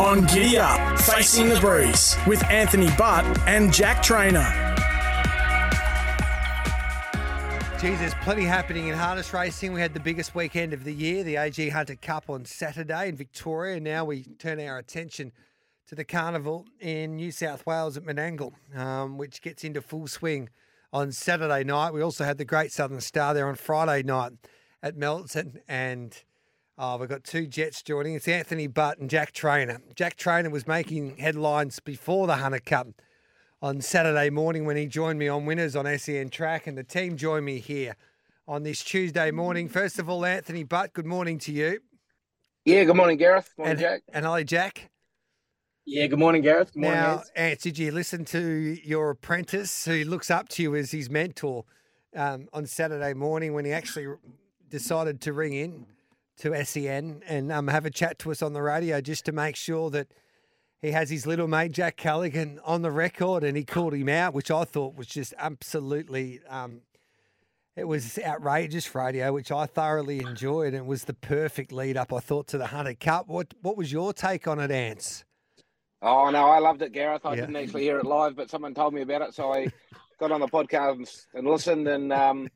On Giddy Up, Facing the Breeze with Anthony Butt and Jack Trainor. Geez, there's plenty happening in harness racing. We had the biggest weekend of the year, the AG Hunter Cup on Saturday in Victoria. Now we turn our attention to the carnival in New South Wales at Menangle, um, which gets into full swing on Saturday night. We also had the Great Southern Star there on Friday night at Melton, and oh, we've got two Jets joining. It's Anthony Butt and Jack Trainor. Jack Trainor was making headlines before the Hunter Cup on Saturday morning when he joined me on Winners on SEN Track, and the team joined me here on this Tuesday morning. First of all, Anthony Butt, good morning to you. Yeah, good morning, Gareth. Good Morning, and, Jack. And hello, Jack. Yeah, good morning, Gareth. Good morning, now, Ants, did you listen to your apprentice who looks up to you as his mentor um, on Saturday morning when he actually decided to ring in to SEN and um, have a chat to us on the radio just to make sure that he has his little mate Jack Callaghan on the record and he called him out, which I thought was just absolutely. Um, it was outrageous radio, which I thoroughly enjoyed, and it was the perfect lead up, I thought, to the Hunter Cup. What What was your take on it, Ants? Oh no, I loved it, Gareth. I yeah. didn't actually hear it live, but someone told me about it, so I got on the podcast and, and listened. And um,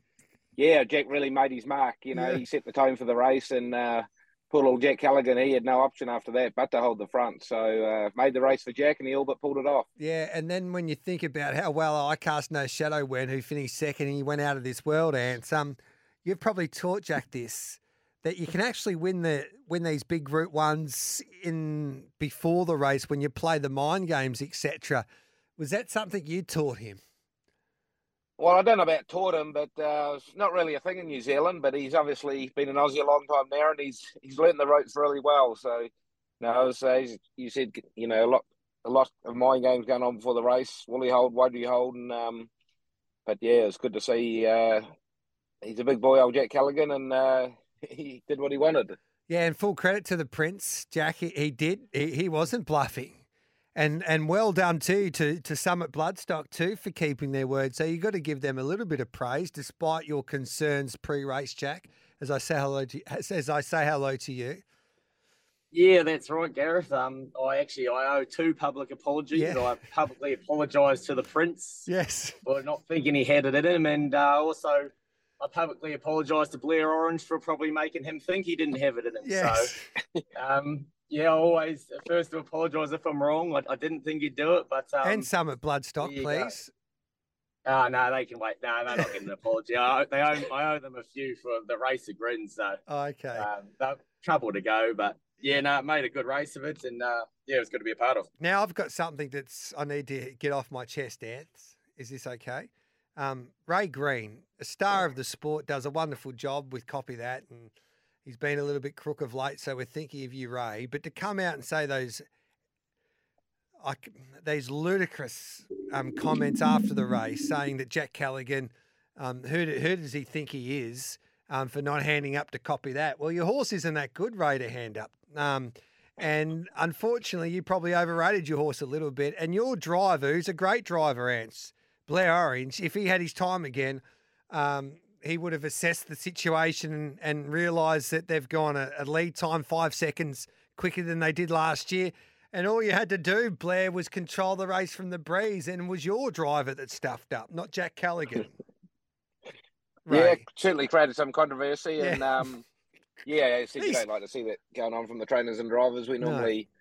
yeah, Jack really made his mark. You know, yeah. he set the tone for the race, and uh, poor old Jack Callaghan, he had no option after that but to hold the front. So uh, made the race for Jack, and he all but pulled it off. Yeah, and then when you think about how well I cast no shadow when who finished second, and he went out of this world, Ants. Um, you've probably taught Jack this that you can actually win the win these big Group Ones in before the race when you play the mind games, etc. Was that something you taught him? Well, I don't know about taught him, but uh, it's not really a thing in New Zealand. But he's obviously been an Aussie a long time now, and he's he's learned the ropes really well. So, no, so you said you know a lot a lot of mind games going on before the race. Will he hold? Why do you hold? And um, but yeah, it's good to see. Uh, he's a big boy, old Jack Callaghan, and uh, he did what he wanted. Yeah, and full credit to the Prince, Jack. He, he did. He, he wasn't bluffing. And and well done too to to Summit Bloodstock too for keeping their word. So you've got to give them a little bit of praise, despite your concerns pre-race, Jack. As I say hello to as I say hello to you. Yeah, that's right, Gareth. Um, I actually I owe two public apologies. Yeah. I publicly apologise to the Prince. Yes. For not thinking he had it in him, and uh, also I publicly apologise to Blair Orange for probably making him think he didn't have it in him. Yes. So, um, yeah, always first to apologise if I'm wrong. I, I, didn't think you'd do it, but um, and Summit Bloodstock, please. Oh, no, they can wait. No, they're not getting an apology. I, they owe, I owe them a few for the race of grins. So, okay. Um, trouble to go, but yeah, no, it made a good race of it, and uh, yeah, it was good to be a part of. Now I've got something that's I need to get off my chest, Ants. Is this okay? Um, Ray Green, a star of the sport, does a wonderful job with copy that, and he's been a little bit crook of late. So we're thinking of you, Ray. But to come out and say those like these ludicrous um, comments after the race, saying that Jack Callaghan, um, who, who does he think he is um, for not handing up to copy that? Well, your horse isn't that good, Ray, to hand up. Um, and unfortunately, you probably overrated your horse a little bit. And your driver, who's a great driver, Ants, Blair Orange, if he had his time again, um, he would have assessed the situation and, and realised that they've gone a, a, lead time five seconds quicker than they did last year. And all you had to do, Blair, was control the race from the breeze, and was your driver that stuffed up, not Jack Callaghan. Yeah, certainly created some controversy, yeah. and um, yeah, I you don't like to see that going on from the trainers and drivers. We normally. No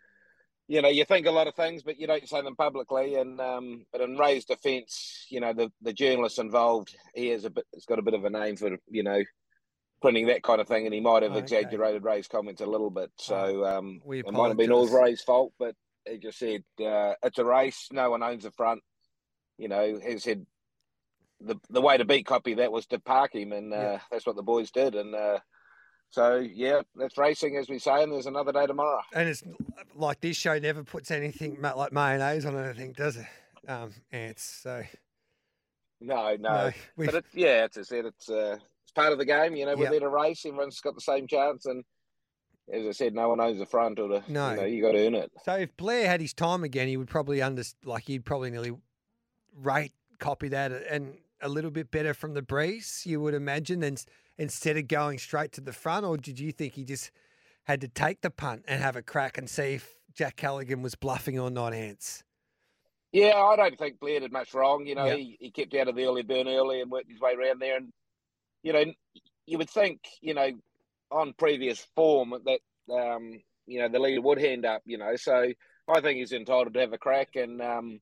you know, you think a lot of things, but you don't say them publicly. And um, but in Ray's defence, you know, the the journalist involved, he has a bit, has got a bit of a name for you know, printing that kind of thing, and he might have okay. exaggerated Ray's comments a little bit. So oh, um, it might have been all Ray's fault, but he just said uh, it's a race. No one owns the front. You know, he said the the way to beat Copy that was to park him, and uh, yeah. that's what the boys did, and. Uh, so yeah, that's racing as we say, and there's another day tomorrow. And it's like this show never puts anything like mayonnaise on anything, does it? Um, ants. So no, no, no but it, yeah, it's, it's it's uh, it's part of the game. You know, we're yep. there to race. Everyone's got the same chance, and as I said, no one owns the front or the. No, you, know, you got to earn it. So if Blair had his time again, he would probably under like he'd probably nearly rate copy that and a little bit better from the breeze. You would imagine, and instead of going straight to the front, or did you think he just had to take the punt and have a crack and see if Jack Callaghan was bluffing or not, Ants? Yeah, I don't think Blair did much wrong. You know, yep. he, he kept out of the early burn early and worked his way around there. And, you know, you would think, you know, on previous form that, um, you know, the leader would hand up, you know. So I think he's entitled to have a crack. And, um,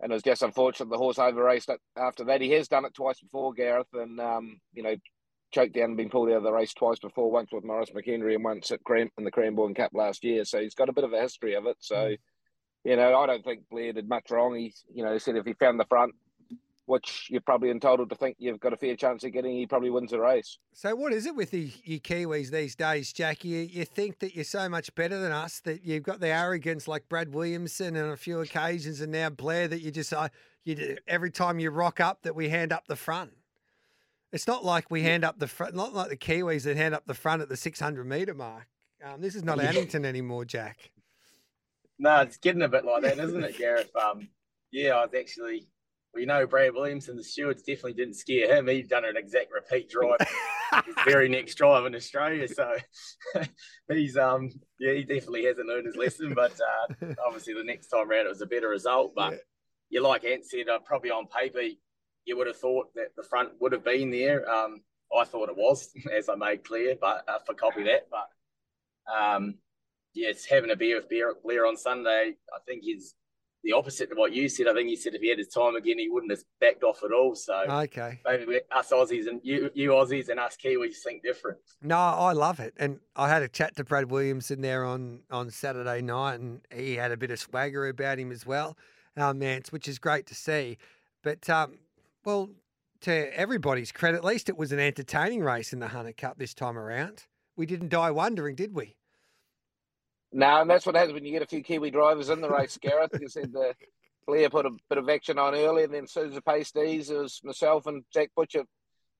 and it was just unfortunate the horse over raced after that. He has done it twice before, Gareth, and, um, you know, choked down and been pulled out of the race twice before, once with Maurice McKendry and once at Cram- in the Cranbourne Cup last year. So he's got a bit of a history of it. So, mm. you know, I don't think Blair did much wrong. He, you know, said if he found the front, which you're probably entitled to think you've got a fair chance of getting, he probably wins the race. So, what is it with the you Kiwis these days, Jack? You, you think that you're so much better than us that you've got the arrogance like Brad Williamson and a few occasions, and now Blair that you just uh, you every time you rock up that we hand up the front. It's not like we hand up the front, not like the Kiwis that hand up the front at the 600 metre mark. Um, this is not Addington anymore, Jack. No, it's getting a bit like that, isn't it, Gareth? Um, yeah, I was actually, well, you know, Brad Williamson, the stewards definitely didn't scare him. He'd done an exact repeat drive, his very next drive in Australia. So he's, um, yeah, he definitely hasn't learned his lesson. But uh, obviously, the next time around, it was a better result. But yeah, yeah like Ant said, uh, probably on paper, you would have thought that the front would have been there. Um, I thought it was, as I made clear, but uh, for copy that. But um, yeah, it's having a beer with Blair on Sunday. I think he's the opposite of what you said. I think he said if he had his time again, he wouldn't have backed off at all. So okay, maybe us Aussies and you, you Aussies and us Kiwis think different. No, I love it, and I had a chat to Brad Williamson there on on Saturday night, and he had a bit of swagger about him as well, um, Mance, which is great to see. But um, well, to everybody's credit, at least it was an entertaining race in the Hunter Cup this time around. We didn't die wondering, did we? No, and that's what happens when you get a few Kiwi drivers in the race, Gareth. You said the Blair put a bit of action on early, and then as soon as the pace eased, it was myself and Zac Butcher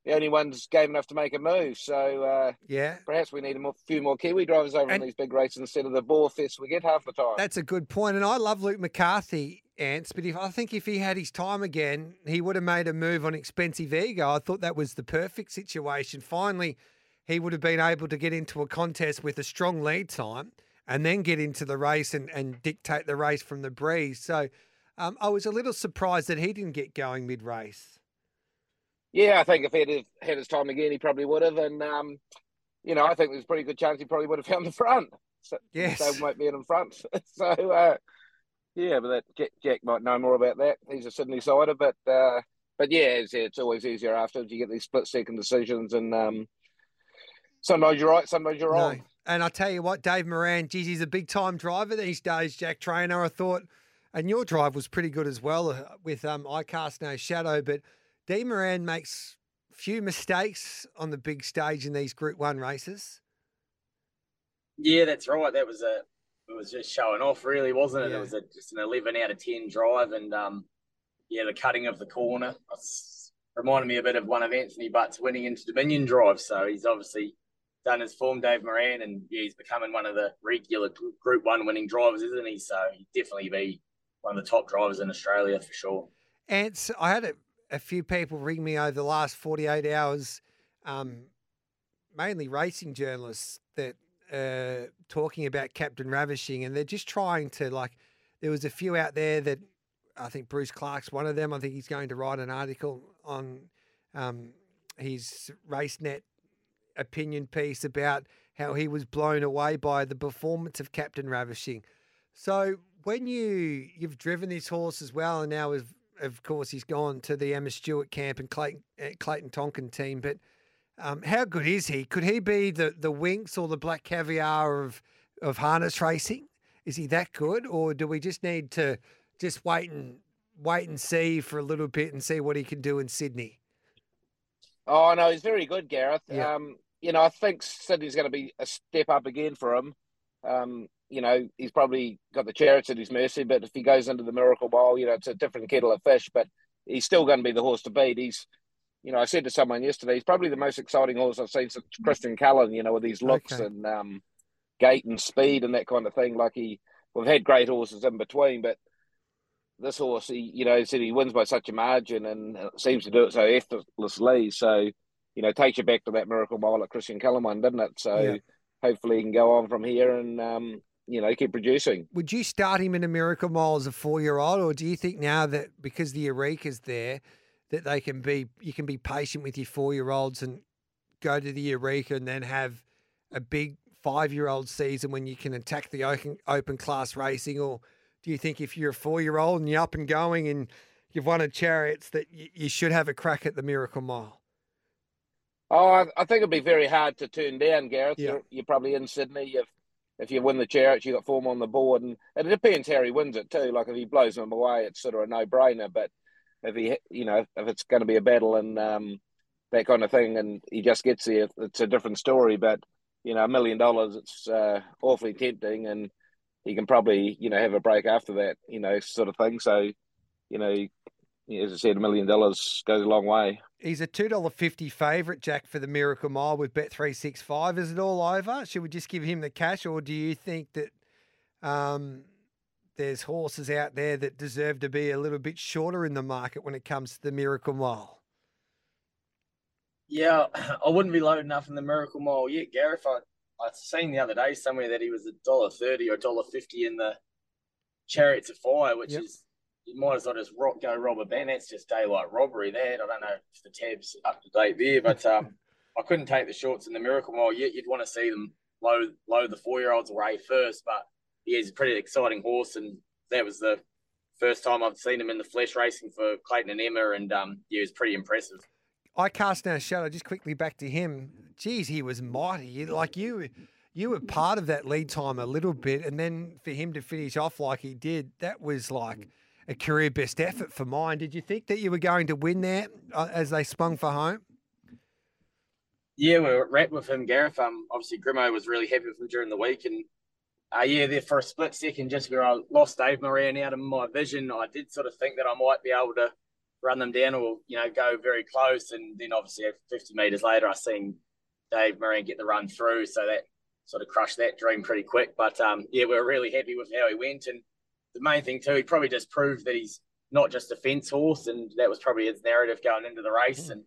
the only ones game enough to make a move. So uh, yeah, perhaps we need a more, few more Kiwi drivers over and in these big races instead of the ball fest we get half the time. That's a good point, and I love Luke McCarthy, Ants. But if I think if he had his time again, he would have made a move on expensive ego. I thought that was the perfect situation. Finally, he would have been able to get into a contest with a strong lead time, and then get into the race and, and dictate the race from the breeze. So. Um, I was a little surprised that he didn't get going mid race. Yeah, I think if he'd have had his time again, he probably would have. And, um, you know, I think there's a pretty good chance he probably would have found the front. So, yes. So might be in front. so, uh, yeah, but that Jack, Jack, might know more about that. He's a Sydney sider, but uh, but yeah, it's, it's always easier afterwards. You get these split second decisions, and um, sometimes you're right, sometimes you're wrong. No. And I tell you what, Dave Moran, geez, he's a big time driver these days. Jack Trainor, I thought, and your drive was pretty good as well uh, with um, I cast no shadow, but D Moran makes few mistakes on the big stage in these Group One races. Yeah, that's right. That was a it was just showing off, really, wasn't it? Yeah. It was a, just an eleven out of ten drive, and um, yeah, the cutting of the corner reminded me a bit of one of Anthony Butt's winning Inter Dominion drive. So he's obviously done his form, Dave Moran, and yeah, he's becoming one of the regular Group One winning drivers, isn't he? So he'd definitely be one of the top drivers in Australia for sure. Ants, I had a a few people ring me over the last 48 hours, um, mainly racing journalists that uh, talking about Captain Ravishing, and they're just trying to like. There was a few out there that I think Bruce Clark's one of them. I think he's going to write an article on um, his RaceNet opinion piece about how he was blown away by the performance of Captain Ravishing. So when you you've driven this horse as well, and now have of course, he's gone to the Emma Stewart camp and Clayton, uh, Clayton Tonkin team. But um, how good is he? Could he be the, the Winx or the Black Caviar of, of harness racing? Is he that good, or do we just need to just wait and wait and see for a little bit and see what he can do in Sydney? Oh no, he's very good, Gareth. Yeah. Um, you know, I think Sydney's going to be a step up again for him. Um, you know, he's probably got the chariots at his mercy, but if he goes into the Miracle Mile, you know, it's a different kettle of fish, but he's still going to be the horse to beat. He's, you know, I said to someone yesterday, he's probably the most exciting horse I've seen since Christian Cullen, you know, with his looks okay. and um, gait and speed and that kind of thing. Like he, we've had great horses in between, but this horse, he, you know, said he wins by such a margin and seems to do it so effortlessly. So, you know, takes you back to that Miracle Mile at Christian Cullen one, didn't it? So, yeah hopefully he can go on from here and um, you know keep producing. Would you start him in a Miracle Mile as a four year old, or do you think now that because the Eureka's there, that they can be you can be patient with your four year olds and go to the Eureka and then have a big five year old season when you can attack the open, open class racing, or do you think if you're a four year old and you're up and going and you've won a chariots that you, you should have a crack at the Miracle Mile? Oh, I, I, think it'd be very hard to turn down, Gareth. Yeah. You're, you're, probably in Sydney. If if you win the chariots, you've got form on the board, and it depends how he wins it too. Like if he blows them away, it's sort of a no brainer. But if he, you know, if it's going to be a battle and um, that kind of thing, and he just gets there, it's a different story. But you know, a million dollars, it's uh, awfully tempting, and he can probably, you know, have a break after that, you know, sort of thing. So, you know, as I said, a million dollars goes a long way. He's a two dollar fifty favourite, Jack, for the Miracle Mile with Bet three six five. Is it all over? Should we just give him the cash, or do you think that um, there's horses out there that deserve to be a little bit shorter in the market when it comes to the Miracle Mile? Yeah, I wouldn't be loading up in the Miracle Mile yet, Gareth. I I seen the other day somewhere that he was a dollar thirty or dollar fifty in the Chariots of Fire, which yep. is you might as well just rock, go rob a bank. That's just daylight robbery. There, I don't know if the tab's up to date there, but um, I couldn't take the shorts in the Miracle Mile yet. You'd want to see them load load the four year olds away first, but yeah, he's a pretty exciting horse, and that was the first time I've seen him in the flesh racing for Clayton and Emma, and um, yeah, it was pretty impressive. I cast no shadow. Just quickly back to him. Geez, he was mighty. Like you, you were part of that lead time a little bit, and then for him to finish off like he did, that was like a career best effort for mine. Did you think that you were going to win there uh, as they spun for home? Yeah, we were right with him, Gareth. Um, obviously Grimo was really happy with him during the week, and uh, yeah, there for a split second, just where I lost Dave Moran out of my vision, I did sort of think that I might be able to run them down or you know go very close, and then obviously 50 meters later, I seen Dave Moran get the run through, so that sort of crushed that dream pretty quick. But um, yeah, we are really happy with how he went, and the main thing too, he probably just proved that he's not just a fence horse, and that was probably his narrative going into the race, mm. and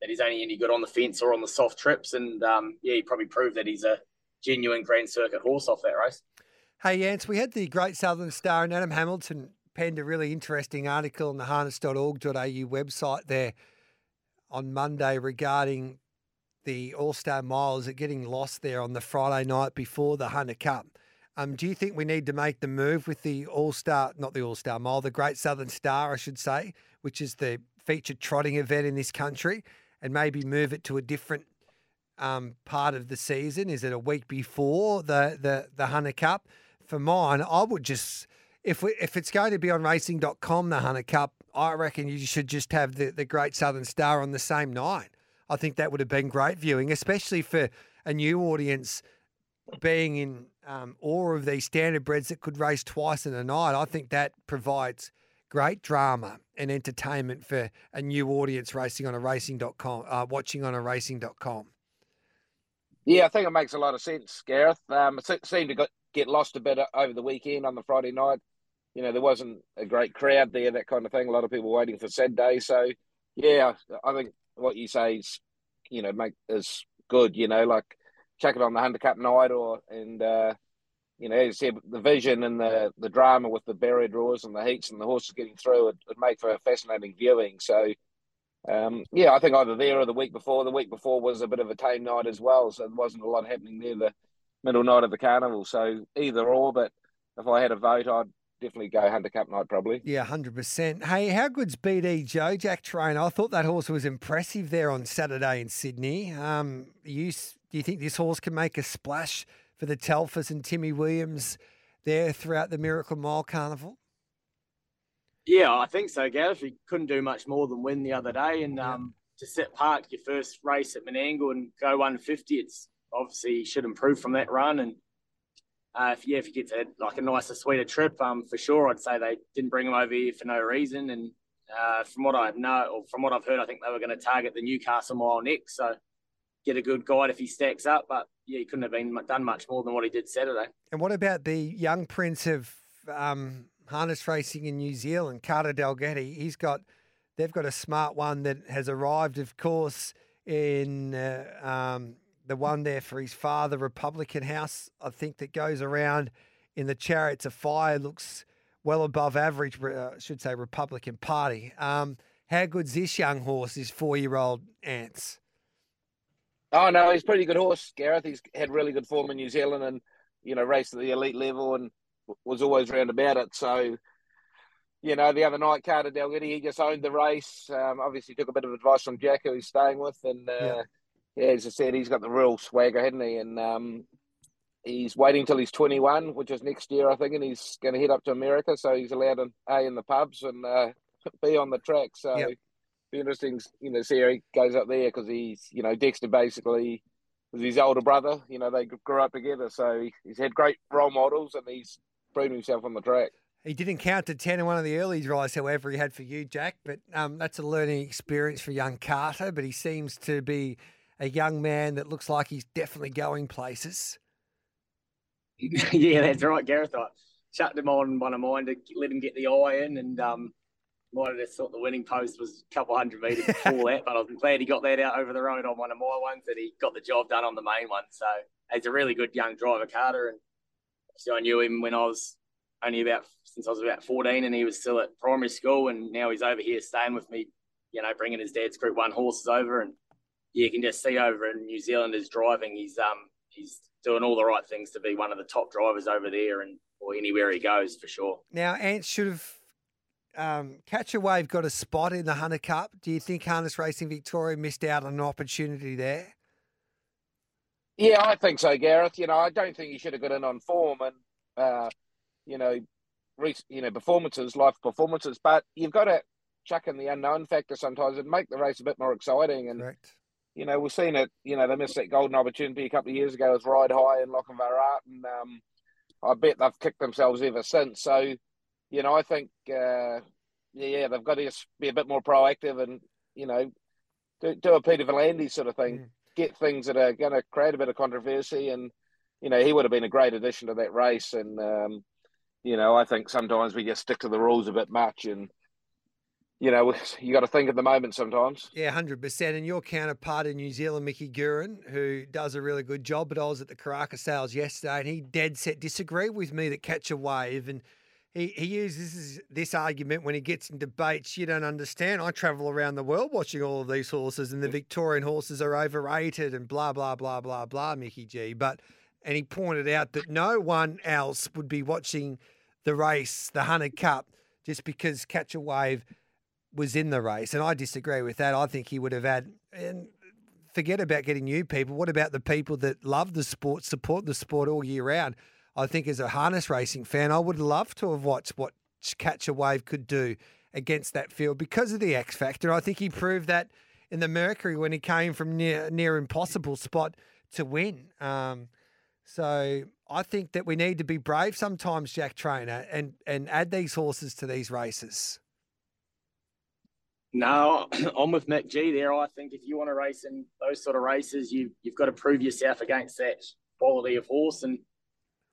that he's only any good on the fence or on the soft trips. And um, yeah, he probably proved that he's a genuine Grand Circuit horse off that race. Hey, Yance, we had the Great Southern Star and Adam Hamilton penned a really interesting article on the harness.org.au website there on Monday regarding the All Star Miles are getting lost there on the Friday night before the Hunter Cup. Um, do you think we need to make the move with the All Star, not the All Star Mile, the Great Southern Star, I should say, which is the featured trotting event in this country, and maybe move it to a different um, part of the season? Is it a week before the the the Hunter Cup? For mine, I would just if we, if it's going to be on racing.com, the Hunter Cup, I reckon you should just have the, the Great Southern Star on the same night. I think that would have been great viewing, especially for a new audience being in um, awe of these standardbreds that could race twice in a night, I think that provides great drama and entertainment for a new audience racing on a racing.com, uh, watching on a racing.com. Yeah, I think it makes a lot of sense, Gareth. Um, it seemed to get lost a bit over the weekend on the Friday night. You know, there wasn't a great crowd there, that kind of thing. A lot of people waiting for Saturday. So, yeah, I think what you say is, you know, make is good. You know, like check it on the handicap night or and uh, you know, as you said, the vision and the the drama with the barrier draws and the heats and the horses getting through it would make for a fascinating viewing. So um, yeah, I think either there or the week before. The week before was a bit of a tame night as well, so there wasn't a lot happening there the middle night of the carnival. So either or, but if I had a vote, I'd definitely go Hunter Cup night probably. Yeah, hundred percent. Hey, how good's BD Joe Jack Trainor? I thought that horse was impressive there on Saturday in Sydney. Um, you do you think this horse can make a splash for the Telfers and Timmy Williams there throughout the Miracle Mile Carnival? Yeah, I think so, Gareth. He couldn't do much more than win the other day. And yeah. um, to set park your first race at Menangle and go 150, it's obviously he should improve from that run. And uh, if, yeah, if he gets a, like a nicer, sweeter trip, um, for sure, I'd say they didn't bring him over here for no reason. And uh, from what I know, or from what I've heard, I think they were going to target the Newcastle Mile next. So get a good guide if he stacks up. But yeah, he couldn't have been done much more than what he did Saturday. And what about the young prince of um, harness racing in New Zealand, Carter Dalgety? He's got they've got a smart one that has arrived, of course, in uh, um, the one there for his father, Republican House, I think that goes around in the Chariots of Fire, looks well above average, uh, I should say, Republican Party. Um, how good's this young horse, this four year old Ants? Oh, no, he's a pretty good horse, Gareth. He's had really good form in New Zealand and, you know, raced at the elite level and was always round about it. So, you know, the other night, Carter Dalgety, he just owned the race. Um, obviously, took a bit of advice from Jack, who he's staying with. And, uh, yeah. yeah. as I said, he's got the real swagger, hasn't he? And um, he's waiting till he's 21, which is next year, I think, and he's going to head up to America. So he's allowed an A in the pubs and uh, B on the track. So yep. be interesting, you know, see how he goes up there because he's, you know, Dexter basically was his older brother. You know, they grew up together. So he's had great role models and he's proven himself on the track. He didn't count to 10 in one of the early drives, however, he had for you, Jack. But um, that's a learning experience for young Carter. But he seems to be a young man that looks like he's definitely going places. yeah, that's right, Gareth. I shut him on one of mine to let him get the eye in, and um, might have just thought the winning post was a couple hundred metres before that, but I'm glad he got that out over the road on one of my ones, and he got the job done on the main one. So he's a really good young driver, Carter, and so I knew him when I was only about since I was about 14, and he was still at primary school, and now he's over here staying with me, you know, bringing his dad's Group One horses over, and you can just see over in New Zealand his driving. He's um he's doing all the right things to be one of the top drivers over there and or anywhere he goes for sure. Now, Ant should have um, Catch a Wave got a spot in the Hunter Cup. Do you think Harness Racing Victoria missed out on an opportunity there? Yeah, I think so, Gareth. You know, I don't think he should have got in on form and, uh, you know, re- you know, performances, life performances. But you've got to chuck in the unknown factor sometimes and make the race a bit more exciting. And you know, we've seen it. You know, they missed that golden opportunity a couple of years ago with Ride High and Lochinvar and um, I bet they've kicked themselves ever since. So, you know, I think, uh, yeah, they've got to be a bit more proactive and, you know, do, do a Peter V'landys sort of thing. Mm. Get things that are going to create a bit of controversy. And, you know, he would have been a great addition to that race. And, um, you know, I think sometimes we just stick to the rules a bit much and, you know, you got to think at the moment sometimes. Yeah, hundred percent. And your counterpart in New Zealand, Mickey Guerin, who does a really good job. But I was at the Karaka sales yesterday, and he dead set disagreed with me that catch a wave, and he he uses this argument when he gets in debates. You don't understand. I travel around the world watching all of these horses, and the Victorian horses are overrated, and blah blah blah blah blah. Mickey G, but and he pointed out that no one else would be watching the race, the Hunter Cup, just because catch a wave was in the race, and I disagree with that. I think he would have had and forget about getting new people. What about the people that love the sport, support the sport all year round? I think as a harness racing fan, I would love to have watched what Catch a Wave could do against that field because of the X factor. I think he proved that in the Mercury when he came from near near impossible spot to win. Um, so I think that we need to be brave sometimes, Jack Trainor, and and add these horses to these races. No, I'm with Mick G there. I think if you want to race in those sort of races, you you've got to prove yourself against that quality of horse. And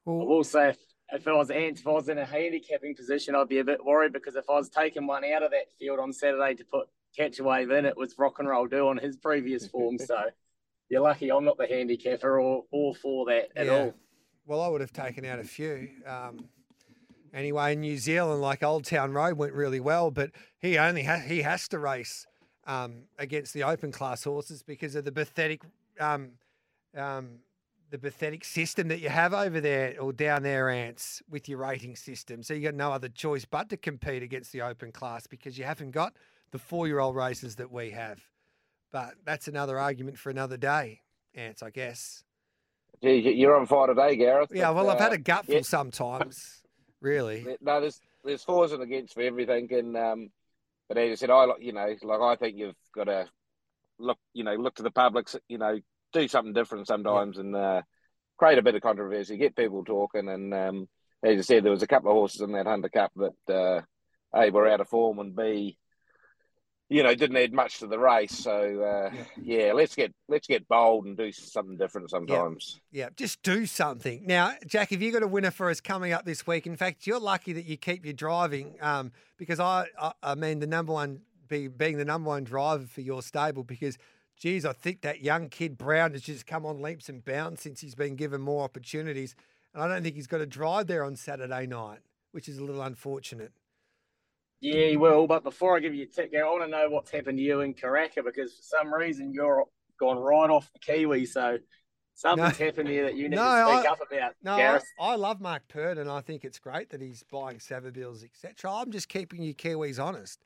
well, I will say, if, if I was Ant, if I was in a handicapping position, I'd be a bit worried because if I was taking one out of that field on Saturday to put catch a wave in, it was rock and roll do on his previous form. so you're lucky I'm not the handicapper or or for that at yeah. all. Well, I would have taken out a few. Um, anyway in New Zealand, like Old Town Road went really well, but he only ha- he has to race um, against the open class horses because of the pathetic um, um, the pathetic system that you have over there or down there, ants, with your rating system. So you got no other choice but to compete against the open class because you haven't got the four year old races that we have. But that's another argument for another day, ants, I guess. Gee, you're on fire today, Gareth. Yeah, well, uh, I've had a gutful yeah. sometimes. Really? No, there's there's fours and against for everything, and um, but as I said, I you know, like I think you've got to look, you know, look to the public, you know, do something different sometimes, yeah. and uh, create a bit of controversy, get people talking, and um, as I said, there was a couple of horses in that Hunter Cup that uh, a were out of form, and b you know, didn't add much to the race. So uh, yeah. yeah. let's get let's get bold and do something different sometimes. Yeah. yeah, just do something. Now, Jack, have you got a winner for us coming up this week? In fact, you're lucky that you keep your driving um, because I, I, I mean the number one be, being the number one driver for your stable because geez, I think that young kid Brown has just come on leaps and bounds since he's been given more opportunities. And I don't think he's got a drive there on Saturday night, which is a little unfortunate. Yeah, he will. But before I give you a tip, I want to know what's happened to you in Karaka because for some reason you're gone right off the Kiwi. So something's no, happened here that you need no, to speak I, up about. No, Gareth. I, I love Mark Purd and I think it's great that he's buying Savabills, etc. I'm just keeping you Kiwis honest.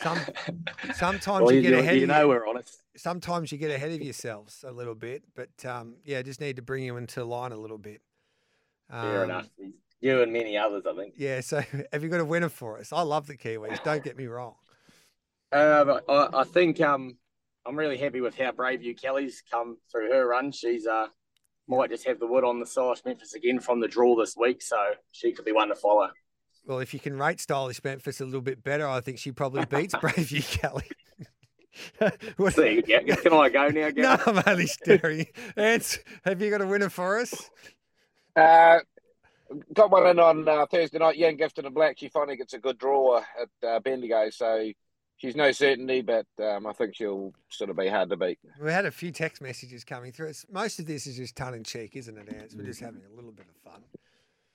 Some sometimes well, you, get ahead. You of know you, we're honest. Sometimes you get ahead of yourselves a little bit, but um, yeah, just need to bring you into line a little bit. Um, Fair enough. You and many others, I think. Yeah. So, have you got a winner for us? I love the Kiwis. Don't get me wrong. Uh, I, I think um, I'm really happy with how brave you Kelly's come through her run. She's uh, might just have the wood on the side Memphis again from the draw this week, so she could be one to follow. Well, if you can rate stylish Memphis a little bit better, I think she probably beats Brave You Kelly. what, See, yeah, can I go now? Gareth? No, I'm only staring. Ants, have you got a winner for us? Uh, got one in on uh, Thursday night. Young Gifted and Black. She finally gets a good draw at uh, Bendigo, so she's no certainty, but um, I think she'll sort of be hard to beat. We had a few text messages coming through. It's, most of this is just tongue in cheek, isn't it, Ants? We're just having a little bit of fun.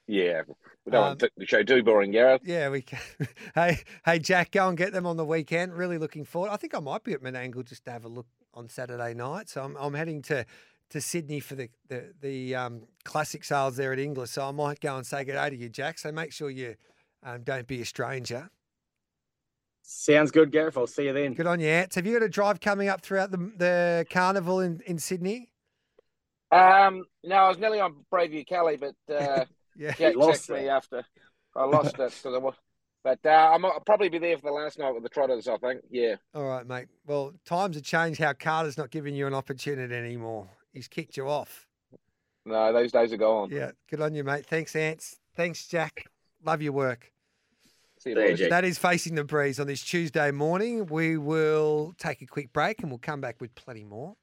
Yeah, we don't um, want to the show too boring, Gareth. Yeah, we can. hey, hey, Jack, go and get them on the weekend. Really looking forward. I think I might be at Menangle just to have a look on Saturday night. So I'm, I'm heading to to Sydney for the the, the um, classic sales there at Inglis. So I might go and say good day to you, Jack. So make sure you um, don't be a stranger. Sounds good, Gareth. I'll see you then. Good on you, Ants. Have you got a drive coming up throughout the the carnival in, in Sydney? Um, no, I was nearly on Braveview Kelly, but uh, yeah, Jack lost me after I lost it because I was. But uh, I'll probably be there for the last night with the Trotters, I think. Yeah. All right, mate. Well, times have changed. How Carter's not giving you an opportunity anymore. He's kicked you off. No, those days are gone. Yeah, good on you, mate. Thanks, Ants. Thanks, Jack. Love your work. See you that is facing the breeze on this Tuesday morning. We will take a quick break and we'll come back with plenty more.